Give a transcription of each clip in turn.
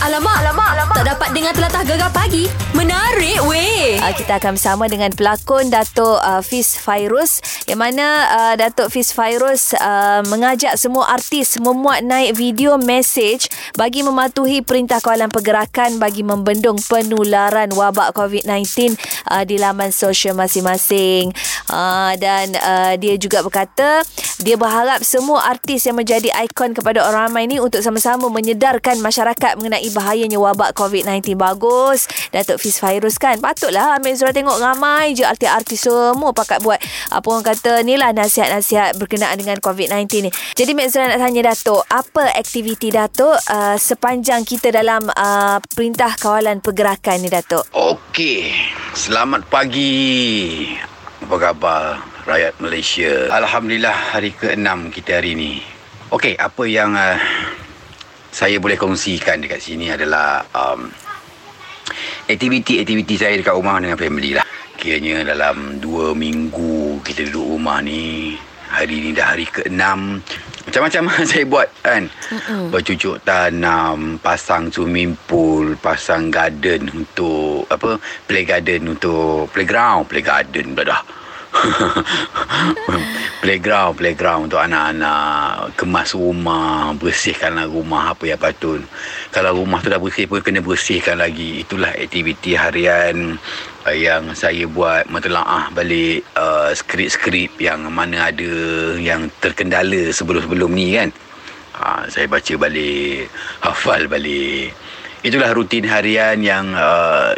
Alamak, alamak, alamak. Tak dapat dengar telatah gegar pagi. Menarik weh. Uh, kita akan bersama dengan pelakon Datuk uh, Fiz Fairuz yang mana uh, Datuk Fiz Fairuz uh, mengajak semua artis memuat naik video message bagi mematuhi perintah kawalan pergerakan bagi membendung penularan wabak COVID-19 uh, di laman sosial masing-masing. Uh, dan uh, dia juga berkata dia berharap semua artis yang menjadi ikon kepada orang ramai ini untuk sama-sama menyedarkan masyarakat mengenai bahayanya wabak COVID-19 bagus Datuk Fiz Fairuz kan patutlah Amir Zura tengok ramai je artis-artis semua pakat buat apa orang kata ni lah nasihat-nasihat berkenaan dengan COVID-19 ni jadi Mek Zura nak tanya Datuk apa aktiviti Datuk uh, sepanjang kita dalam uh, perintah kawalan pergerakan ni Datuk Okey, selamat pagi. Apa khabar rakyat Malaysia? Alhamdulillah hari ke-6 kita hari ni. Okey, apa yang uh, saya boleh kongsikan dekat sini adalah um, aktiviti-aktiviti saya dekat rumah dengan family lah. Kiranya dalam 2 minggu kita duduk rumah ni, hari ni dah hari ke-6. Macam-macam saya buat kan. Mm-mm. Bercucuk tanam, pasang swimming pool, pasang garden untuk apa? Play garden untuk playground, play garden pula dah. playground playground untuk anak-anak. Kemas rumah bersihkanlah rumah apa yang patut. Kalau rumah tu dah bersih pun kena bersihkan lagi. Itulah aktiviti harian uh, yang saya buat mentelaah balik uh, skrip-skrip yang mana ada yang terkendala sebelum-sebelum ni kan. Uh, saya baca balik hafal balik. Itulah rutin harian yang uh,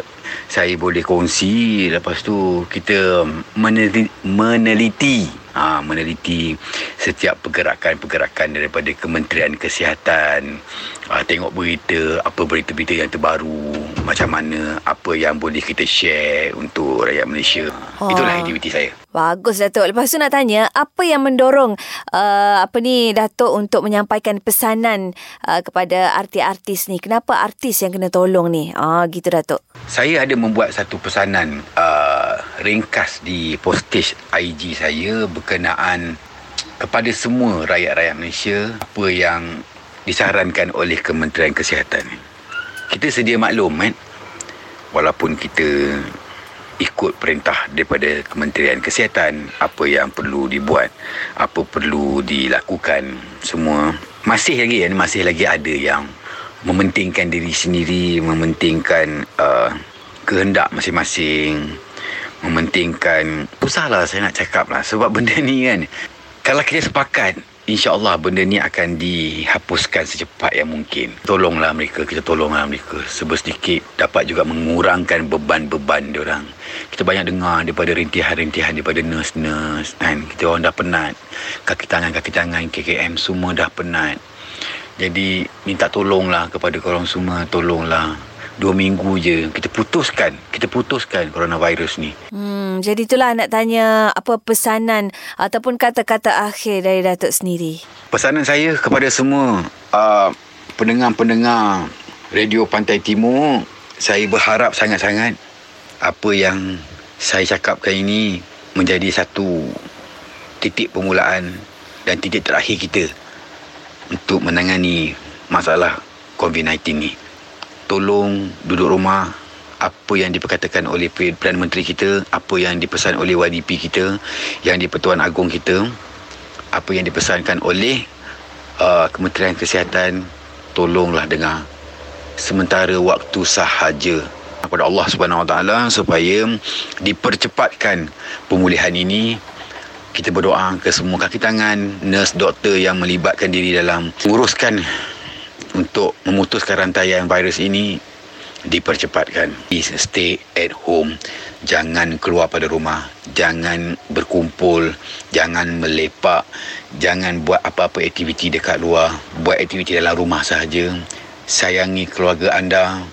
saya boleh kongsi. Lepas tu kita meneliti, meneliti ha, meneliti setiap pergerakan-pergerakan daripada Kementerian Kesihatan. Ha, tengok berita apa berita-berita yang terbaru macam mana apa yang boleh kita share untuk rakyat Malaysia ha. itulah aktiviti saya Bagus Datuk. Lepas tu nak tanya, apa yang mendorong uh, apa ni Datuk untuk menyampaikan pesanan uh, kepada artis-artis ni? Kenapa artis yang kena tolong ni? Ah gitu Datuk. Saya ada membuat satu pesanan uh, ringkas di postage IG saya berkenaan kepada semua rakyat-rakyat Malaysia apa yang disarankan oleh Kementerian Kesihatan. Kita sedia maklum kan walaupun kita ikut perintah daripada Kementerian Kesihatan apa yang perlu dibuat apa perlu dilakukan semua masih lagi kan masih lagi ada yang mementingkan diri sendiri mementingkan uh, kehendak masing-masing mementingkan usahlah saya nak cakap lah sebab benda ni kan. Kalau kita sepakat InsyaAllah benda ni akan dihapuskan secepat yang mungkin. Tolonglah mereka, kita tolonglah mereka. Sebesedikit dapat juga mengurangkan beban-beban orang. Kita banyak dengar daripada rintihan-rintihan daripada nurse-nurse. Kan? Kita orang dah penat. Kaki tangan-kaki tangan KKM semua dah penat. Jadi minta tolonglah kepada korang semua. Tolonglah dua minggu je. Kita putuskan. Kita putuskan coronavirus ni. Hmm jadi itulah nak tanya apa pesanan ataupun kata-kata akhir dari Datuk sendiri. Pesanan saya kepada semua uh, pendengar-pendengar radio Pantai Timur saya berharap sangat-sangat apa yang saya cakapkan ini menjadi satu titik permulaan dan titik terakhir kita untuk menangani masalah COVID-19 ni tolong duduk rumah. Apa yang diperkatakan oleh Perdana Menteri kita, apa yang dipesan oleh YDP kita, yang di-Pertuan Agong kita, apa yang dipesankan oleh uh, Kementerian Kesihatan, tolonglah dengar. Sementara waktu sahaja kepada Allah Subhanahu Wa Taala supaya dipercepatkan pemulihan ini kita berdoa ke semua kaki tangan nurse doktor yang melibatkan diri dalam menguruskan untuk memutuskan rantaian virus ini dipercepatkan. Stay at home. Jangan keluar pada rumah. Jangan berkumpul. Jangan melepak. Jangan buat apa-apa aktiviti dekat luar. Buat aktiviti dalam rumah sahaja. Sayangi keluarga anda.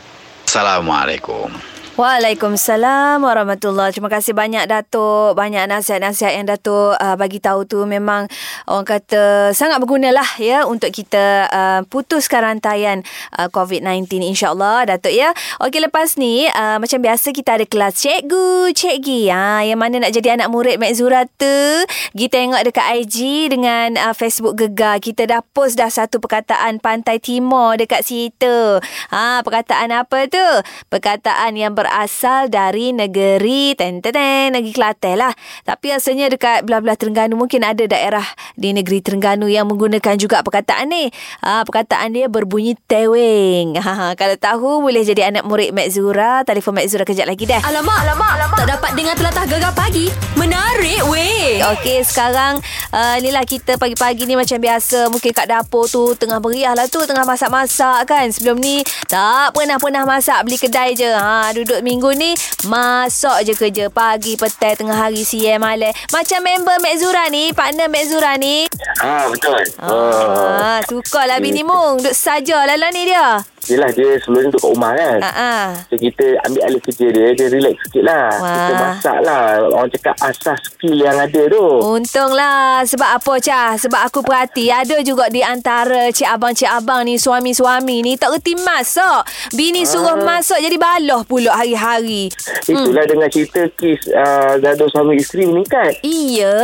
Assalamualaikum. Waalaikumsalam warahmatullahi Terima kasih banyak Datuk. Banyak nasihat-nasihat yang Datuk uh, bagi tahu tu memang orang kata sangat berguna lah ya untuk kita uh, putuskan rantaian uh, COVID-19 insyaAllah Datuk ya. Okey lepas ni uh, macam biasa kita ada kelas cikgu, cikgi ha, yang mana nak jadi anak murid Mek Zura tu. Kita tengok dekat IG dengan uh, Facebook Gegar. Kita dah post dah satu perkataan Pantai Timur dekat situ. Ha, perkataan apa tu? Perkataan yang berasal dari negeri ten ten, ten negeri Kelantan lah. Tapi asalnya dekat belah-belah Terengganu mungkin ada daerah di negeri Terengganu yang menggunakan juga perkataan ni. Ha, perkataan dia berbunyi tewing. Ha, ha, kalau tahu boleh jadi anak murid Mek Zura. Telefon Mek Zura kejap lagi dah. Alamak, alamak, alamak. Tak dapat dengar telatah gegar pagi. Menarik weh. Okey, sekarang uh, inilah kita pagi-pagi ni macam biasa. Mungkin kat dapur tu tengah meriah lah tu. Tengah masak-masak kan. Sebelum ni tak pernah-pernah masak. Beli kedai je. Ha, duduk minggu ni masak je kerja. Pagi, petang, tengah hari, siang, malam. Macam member Mek Zura ni, partner Mek Zura ni. Ah betul. Ah, sukalah bini mung. Duduk sajalah lah ni dia. Yelah dia sebelum ni duduk kat rumah kan. Ah. So kita ambil alih kerja dia, dia relax sikit lah. Wah. Kita masak lah. Orang cakap asas skill yang ada tu. Untunglah sebab apa Cah Sebab aku perhati Ada juga di antara Cik abang-cik abang ni Suami-suami ni Tak reti masak Bini suruh masak Jadi baloh pula hari-hari Itulah dengan cerita kes uh, gaduh suami isteri meningkat. Iya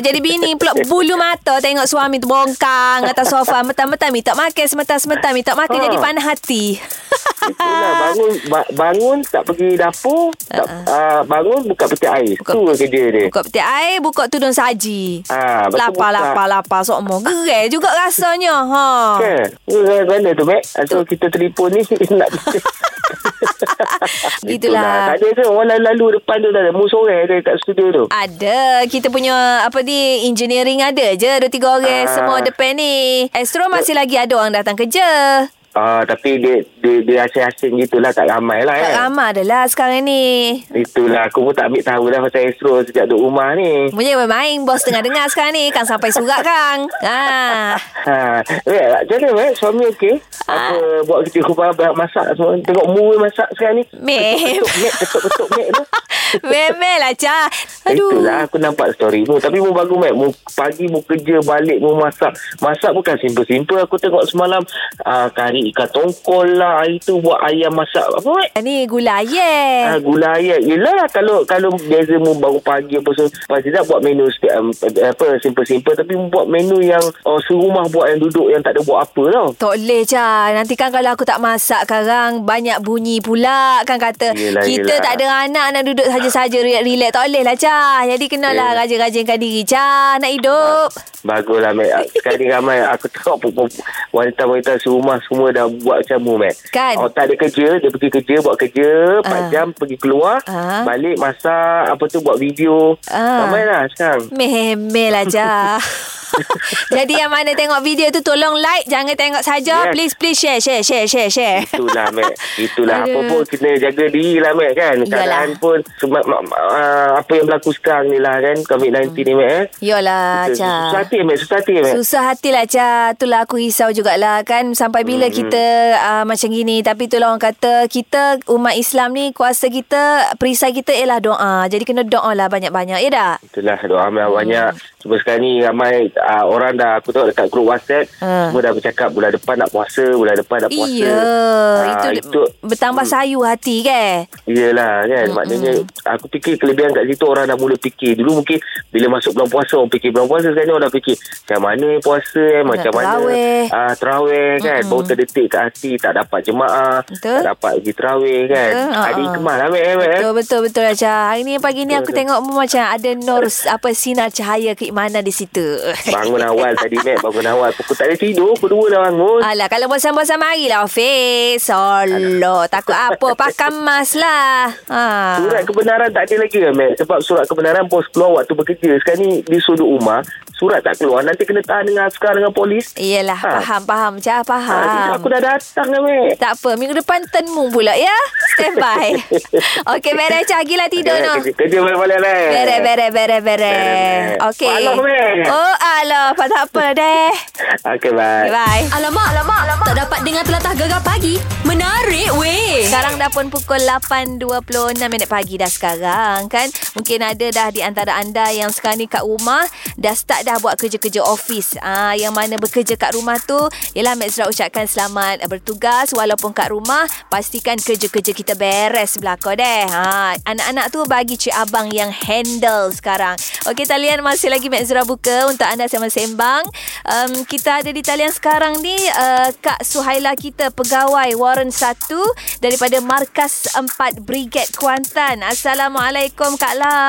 Jadi bini pula bulu mata Tengok suami tu bongkang Atas sofa Mentang-mentang minta makan Sementara-sementara minta makan Ha. Jadi panas hati Itulah bangun ba- bangun tak pergi dapur, tak, uh, bangun buka peti air. Buka- tu kerja dia. Buka peti air Buka tudung saji Ah, lepas tu Lapar, lapar, lapar Sok mau Gerai juga rasanya ha. Kan? Ya, mana tu, Mek? So, kita telefon ni nak... Gitulah. Tak ada tu. Orang lalu-lalu depan tu tak ada. Mu seorang ada kat studio tu. Ada. Kita punya apa ni engineering ada je. Dua tiga orang Ah. semua depan ni. Astro masih lagi ada orang datang kerja. Ah, tapi dia dia, dia asing-asing gitulah tak ramai lah Tak kan. ramai adalah sekarang ni. Itulah aku pun tak ambil tahu dah pasal Astro sejak duduk rumah ni. Punya main bos tengah dengar sekarang ni. Kan sampai surat kang. Ha. Ha, eh, macam mana Mek? Suami okey? Ah. Apa buat kerja rumah banyak masak semua. Tengok mu masak sekarang ni. Mek, ketuk-ketuk Mek tu. Memel lah Ca. Aduh. Itulah aku nampak story mu. Tapi mu bagus Mek. Mu pagi mu kerja balik mu masak. Masak bukan simple-simple. Aku tengok semalam uh, kari ikan tongkol lah. Hari tu buat ayam masak apa Mek? Ni gula ye. Ah, gula ayam. Yelah kalau kalau biasa mu baru pagi apa so pasti tak buat menu setiap, um, apa simple-simple tapi buat menu yang oh, serumah buat yang duduk yang tak ada buat apa tau. Tak boleh Ca Nanti kan kalau aku tak masak sekarang Banyak bunyi pula Kan kata Yelah, Kita yelah. tak ada anak Nak duduk saja-saja Relax-relax Tak boleh lah Ca Jadi kenalah Yelah. Rajin-rajinkan diri Ca Nak hidup Baguslah Mek Sekarang ni ramai Aku tengok Wanita-wanita serumah Semua dah buat macam mu Mek Kan? Oh tak ada kerja Dia pergi kerja Buat kerja 4 Ah. jam Pergi keluar Ah. Balik masak Apa tu buat video Ah. Ramai lah sekarang Memel aja. Jadi yang mana tengok video tu tolong like jangan tengok saja. Yes. Please please share share share share share. Itulah Mek Itulah Aduh. Apa pun Kena jaga diri lah Mek kan Keadaan Yalah. pun ma- ma- ah, Apa yang berlaku sekarang ni lah kan COVID-19 ni Mek eh Yolah Kita- Susah Cha. hati Mek Susah hati Mek Susah hati lah Cha Itulah aku risau jugalah kan Sampai bila Hmm. kita uh, macam gini Tapi itulah orang kata Kita umat Islam ni Kuasa kita Perisai kita ialah doa Jadi kena doa lah banyak-banyak Ya tak? Itulah doa ramai banyak. Cuma sekarang ni ramai uh, orang dah aku tengok dekat grup WhatsApp Ha. semua dah bercakap bulan depan nak puasa, bulan depan nak puasa. Iya Ah, itu, itu Bertambah sayu hati ke Iyalah kan mm Maknanya Aku fikir kelebihan kat situ Orang dah mula fikir Dulu mungkin Bila masuk bulan puasa Orang fikir bulan puasa Sekarang ni orang dah fikir Macam mana puasa eh, Macam mana terawih. ah, Terawih kan Mm-mm. Baru terdetik kat hati Tak dapat jemaah Betul. Tak dapat pergi terawih kan Betul, Ada ah. hikmah lah Mek, eh, eh. Betul betul betul Acha. Hari ni pagi ni aku Betul, tengok macam ada nur apa sinar cahaya keimanan di situ. Bangun awal tadi Mek Bangun awal Pukul tak ada tidur Pukul 2 dah bangun Alah kalau bosan-bosan marilah Hafiz. Allah, takut apa? Pakai mas lah. Ha. Surat kebenaran tak ada lagi Mek? Sebab surat kebenaran bos keluar waktu bekerja. Sekarang ni di sudut rumah, surat tak keluar nanti kena tahan dengan askar dengan polis. Iyalah, Ha. faham, faham. Cah, Ha, faham. aku dah datang dah, Mek. Tak apa, minggu depan tenmu pula ya. Stand by. Okey, beres Cah. Gila tidur no. Kerja, kerja balik-balik, Mek. Bere, bere, bere, bere. Bere. Okey. Oh, alah. Apa tak apa deh. Okey, bye. Okay, bye. Alamak, alamak, alamak. Tak dapat dengar telatah gegar pagi. Menarik weh. Sekarang dah pun pukul 8.26 minit pagi dah sekarang kan. Mungkin ada dah di antara anda yang sekarang ni kat rumah dah start dah buat kerja-kerja office. Ah yang mana bekerja kat rumah tu ialah Mek Zura ucapkan selamat bertugas walaupun kat rumah pastikan kerja-kerja kita beres belaka deh. Ha anak-anak tu bagi cik abang yang handle sekarang. Okey talian masih lagi Mek Zura buka untuk anda sembang-sembang. Um, kita ada di talian sekarang ni uh, Kak Suhaila kita pegawai Warren 1 daripada Markas 4 Brigade Kuantan. Assalamualaikum Kak La.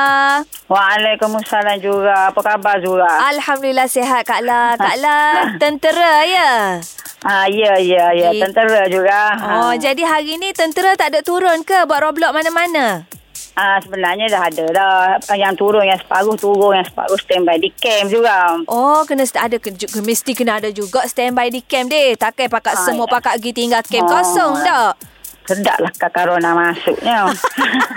Waalaikumsalam juga. Apa khabar juga? Alhamdulillah sihat Kak La. Kak La tentera ya. Ah, ya, ya, ya. Eh. Tentera juga. Oh, Ah. jadi hari ni tentera tak ada turun ke buat Roblox mana-mana? Ah, sebenarnya dah ada dah. Yang turun, yang separuh turun, yang separuh standby di camp juga. Oh, kena ada ke, mesti kena ada juga standby di camp deh. Takkan pakat Ah, semua ya. pakat pergi tinggal camp Oh. kosong tak? Sedap lah Kak Karona masuknya.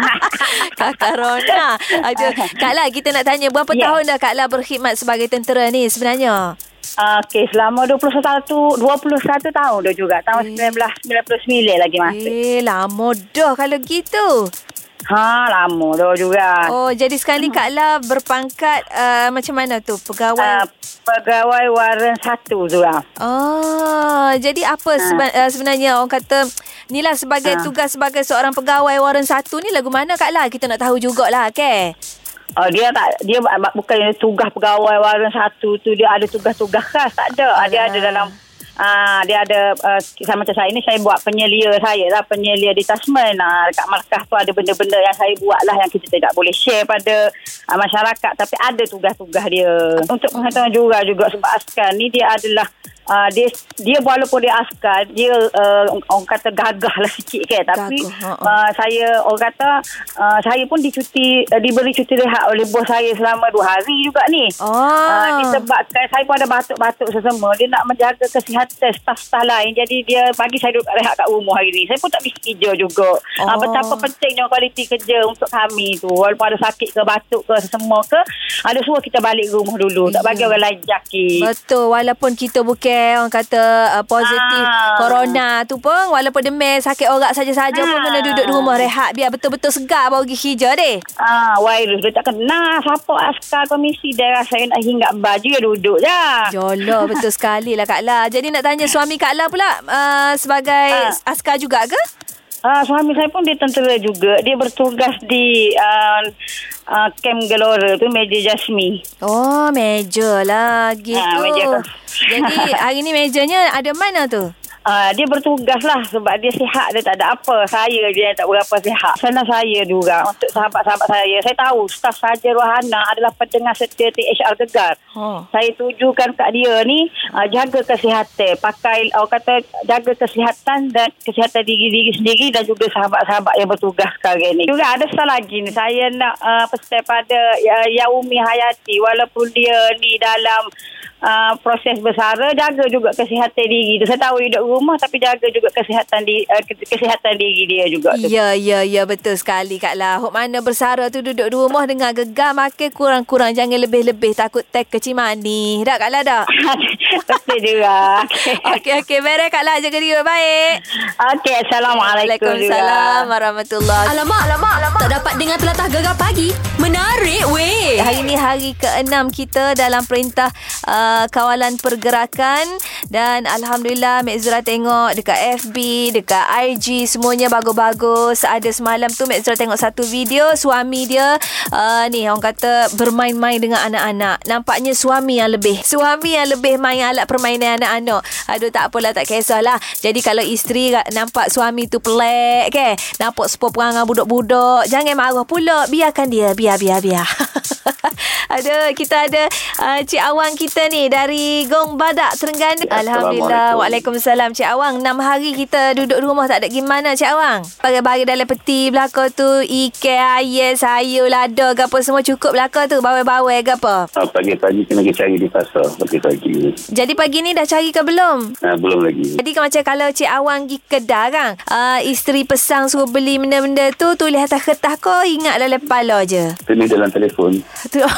Kakak Rona. Aduh, Kak La, kita nak tanya berapa Ya. tahun dah Kak La berkhidmat sebagai tentera ni sebenarnya? Okey, selama 21, 21 tahun dah juga. Tahun 1999 lagi masuk. Eh, lama dah kalau gitu. Ha, lama dah juga. Oh, jadi sekarang ni Kak La berpangkat uh, macam mana tu? Pegawai? pegawai waran satu juga. Oh, jadi apa seba- uh, sebenarnya orang kata ni lah sebagai Ah. tugas sebagai seorang pegawai Warren satu ni lagu mana Kak La? Kita nak tahu jugalah, ke? Oh, dia tak dia bukan tugas pegawai waran satu tu dia ada tugas-tugas khas tak ada. Dia ada dalam Ah, dia ada uh, sama macam saya ni saya buat penyelia saya lah penyelia detachment. Ah, dekat markah tu ada benda-benda yang saya buat lah yang kita tidak boleh share pada uh, masyarakat. Tapi ada tugas-tugas dia. Untuk pengetahuan juga juga sebab askar ni dia adalah uh, dia dia walaupun dia askar dia uh, orang kata gagah lah sikit kan. Tapi Gagah, uh, saya orang kata uh, saya pun dicuti uh, diberi cuti rehat oleh bos saya selama dua hari juga ni. Oh. Uh, disebabkan saya pun ada batuk-batuk sesama. Dia nak menjaga kesihatan staf-staf lain. Jadi dia bagi saya duduk rehat kat rumah hari ni. Saya pun tak bisa kerja juga. Oh. uh, betapa pentingnya kualiti kerja untuk kami tu. Walaupun ada sakit ke batuk ke semua ke ada suruh kita balik rumah dulu. Tak bagi orang lain jaki. Betul. Walaupun kita bukan orang kata uh, positif Ah. corona tu pun walaupun demam sakit orak saja-saja pun Ah. kena duduk di rumah rehat biar betul-betul segar baru pergi kerja deh. Ah, virus dia tak kenal siapa askar komisi daerah saya nak hinggap baju ya duduk je. Jolo betul sekali lah Kak La. Jadi nak tanya suami Kak La pula uh, sebagai Ah. askar juga ke? Ah, suami saya pun dia tentera juga. Dia bertugas di uh, uh, Camp Gelora tu Major Jasmi. Oh, meja lah gitu. Ah, meja tu. Jadi hari ni mejanya ada mana tu? Uh, dia bertugas lah sebab dia sihat dia tak ada apa. Saya dia yang tak berapa sihat. Sana saya juga untuk sahabat-sahabat saya. Saya tahu staf saja Rohana adalah pendengar setia THR Gegar. Oh. Saya tujukan kat dia ni uh, jaga kesihatan. Pakai orang kata jaga kesihatan dan kesihatan diri diri sendiri dan juga sahabat-sahabat yang bertugas sekarang ni. Juga ada satu lagi ni saya nak uh, pesan pada uh, Yaumi Hayati walaupun dia ni dalam uh, proses bersara jaga juga kesihatan diri tu. Saya tahu dia duduk rumah tapi jaga juga kesihatan di uh, kesihatan diri dia juga tu. Ya, ya, ya betul sekali Kak La. Hok mana bersara tu duduk di rumah dengan gegar makan kurang-kurang jangan lebih-lebih takut tek kecimani. Dak Kak La dak? Betul juga. Okey okey beres Kak La jaga diri baik. Okey, Assalamualaikum Waalaikumsalam warahmatullahi Alamak, alamak, alamak. Tak dapat dengar telatah gegar pagi. Menarik weh. Hari ini hari ke-6 kita dalam perintah uh, kawalan pergerakan dan Alhamdulillah Mek Zura tengok dekat FB, dekat IG semuanya bagus-bagus. Ada semalam tu Mek Zura tengok satu video suami dia uh, ni orang kata bermain-main dengan anak-anak. Nampaknya suami yang lebih. Suami yang lebih main alat permainan anak-anak. Aduh tak apalah tak kisahlah. Jadi kalau isteri nampak suami tu pelik ke, nampak sepupu perangai budak-budak, jangan marah pula. Biarkan dia, biar biar biar. Aduh, kita ada uh, Cik Awang kita ni dari Gong Badak, Terengganu. Ya, Alhamdulillah. Waalaikumsalam Cik Awang. 6 hari kita duduk di rumah tak ada gimana Cik Awang. Bagi-bagi dalam peti belakang tu, ikan, ayam, sayur, lada ke apa semua cukup belakang tu. Bawai-bawai ke apa. Ah, pagi-pagi kena pergi cari di pasar pagi-pagi. Jadi pagi ni dah cari ke belum? Ah, belum lagi. Jadi macam kalau Cik Awang pergi kedai kan, uh, isteri pesang suruh beli benda-benda tu, tulis atas kertas kau, ingat dalam kepala je. Tulis dalam telefon. Tu.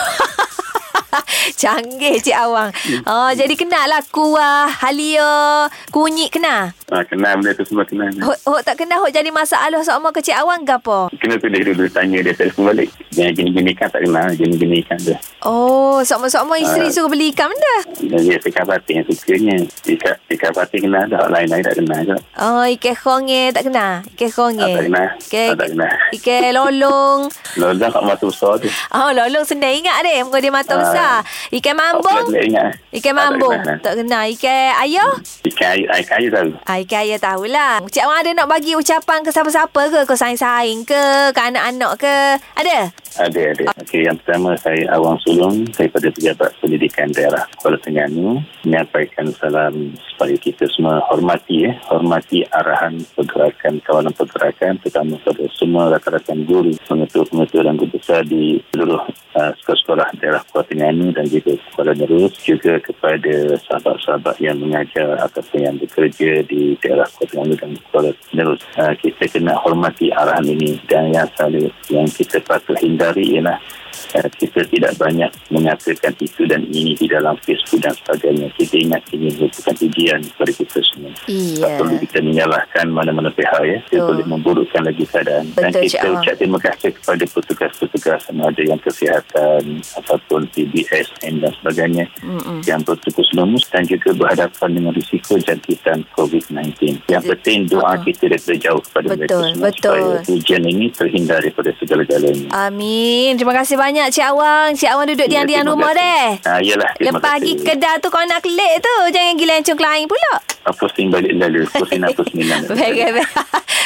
Canggih Cik Awang. Oh, jadi kenal lah kuah, halia, kunyit kenal. Ah, kenal benda tu semua kenal. Hok, hok tak kenal hok jadi masalah sama ke Cik Awang ke apa? Kena tulis dulu tanya dia telefon balik. Jangan gini-gini kan tak kenal. Gini-gini kan dia. Oh, sama-sama isteri Ah. suruh beli ikan benda. Dia ikan batin yang sukanya. Ikan, ikan batin kenal tak? Lain-lain tak kenal tak? Oh, ikan khonge tak kenal. Ikan khonge. Ah, tak kenal. Ikan, Ah, tak kenal. ikan lolong. Lolong kat mata besar tu. Oh, lolong senang ingat deh. Muka dia mata. Besar. Ikan mambung. Ikan Ah, tak mambung. kenal. Tak kenal. Ikan ayah. Ikan air kayu tahu. Ah, ikan ayah tahulah. Cik Awang ada nak bagi ucapan ke siapa-siapa ke? Ke saing-saing ke? Ke anak-anak ke? Ada? Ada, ada. Okey, yang pertama saya Awang Sulung daripada Pejabat Pendidikan Daerah Kuala Terengganu menyampaikan salam supaya kita semua hormati eh, hormati arahan pergerakan kawalan pergerakan terutama kepada semua rakan-rakan guru, pengetua-pengetua dan guru besar di seluruh uh, sekolah-sekolah daerah Kuala Terengganu dan juga Kuala Nerus juga kepada sahabat-sahabat yang mengajar ataupun yang bekerja di daerah Kuala Terengganu dan Kuala Nerus. Uh, kita kena hormati arahan ini dan yang selalu yang kita patut hindari ialah kita tidak banyak mengatakan itu dan ini di dalam Facebook dan sebagainya. Kita ingat ini merupakan ujian kepada kita semua. Iya. Tak perlu kita menyalahkan mana-mana pihak ya. Betul. boleh memburukkan lagi keadaan. dan Betul, Cik kita Awang. ucap terima kasih kepada petugas-petugas sama ada yang kesihatan ataupun PBSN dan sebagainya Mm-mm. yang bertugas lumus dan juga berhadapan dengan risiko jangkitan COVID-19. Yang penting doa Uh-uh. kita daripada jauh kepada mereka Betul, semua betul. supaya ujian ini terhindar daripada segala-galanya. Amin. Terima kasih banyak Cik Awang. Cik Awang duduk Ya, diam-diam terima rumah kasih. deh. Ah, iyalah. terima Lepas pergi kedai tu kau nak kelik tu. Jangan gila encung kelain pula. Ah, Pusing balik lalu. Pusing pusing nak. Baik, baik.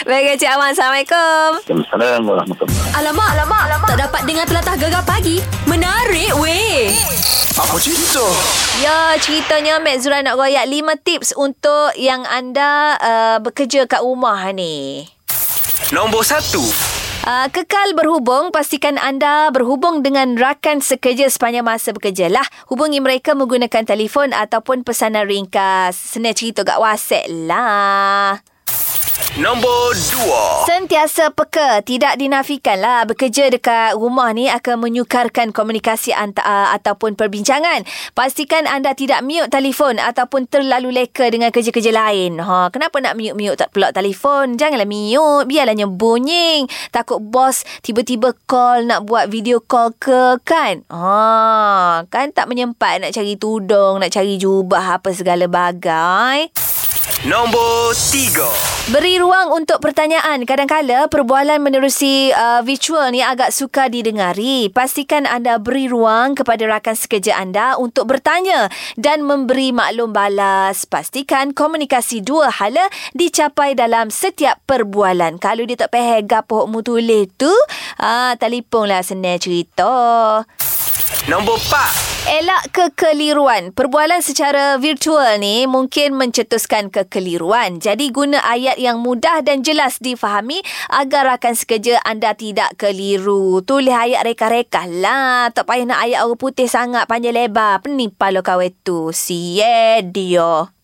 Baik, Cik Awang. Assalamualaikum. Assalamualaikum warahmatullahi Alamak, alamak, alamak. Tak dapat dengar telatah gegar pagi. Menarik weh. Apa cerita? Ya, ceritanya Mek Zura nak royak 5 tips untuk yang anda uh, bekerja kat rumah ni. Nombor satu. Uh, kekal berhubung, pastikan anda berhubung dengan rakan sekerja sepanjang masa bekerja lah. Hubungi mereka menggunakan telefon ataupun pesanan ringkas. Senang cerita kat WhatsApp lah. Nombor dua. Sentiasa peka, tidak dinafikan lah bekerja dekat rumah ni akan menyukarkan komunikasi anta, uh, ataupun perbincangan. Pastikan anda tidak mute telefon ataupun terlalu leka dengan kerja-kerja lain. Ha, kenapa nak mute-mute tak pula telefon? Janganlah mute, biarlah bunyi. Takut bos tiba-tiba call nak buat video call ke kan? Ha, kan tak menyempat nak cari tudung, nak cari jubah apa segala bagai. Nombor tiga. Beri ruang untuk pertanyaan. Kadang-kala perbualan menerusi uh, virtual ni agak sukar didengari. Pastikan anda beri ruang kepada rakan sekerja anda untuk bertanya dan memberi maklum balas. Pastikan komunikasi dua hala dicapai dalam setiap perbualan. Kalau dia tak faham gapo mu tulis tu, ah telefonlah senang cerita. Nombor empat. Elak kekeliruan. Perbualan secara virtual ni mungkin mencetuskan kekeliruan. Jadi guna ayat yang mudah dan jelas difahami agar rakan sekerja anda tidak keliru. Tulis ayat reka-reka lah. Tak payah nak ayat orang putih sangat panjang lebar. Pening pala kau itu. Siye dia.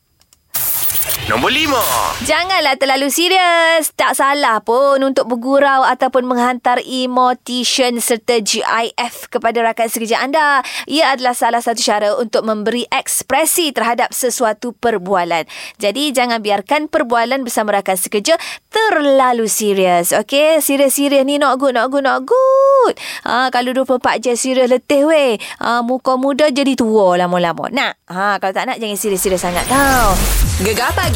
Nombor lima. Janganlah terlalu serius. Tak salah pun untuk bergurau ataupun menghantar emoticon serta GIF kepada rakan sekerja anda. Ia adalah salah satu cara untuk memberi ekspresi terhadap sesuatu perbualan. Jadi jangan biarkan perbualan bersama rakan sekerja terlalu serius. Okey, serius-serius ni not good, not good, not good. Ha, kalau 24 jam serius letih weh. Ha, muka muda jadi tua lama-lama. Nak? Ha, kalau tak nak jangan serius-serius sangat tau. Gegar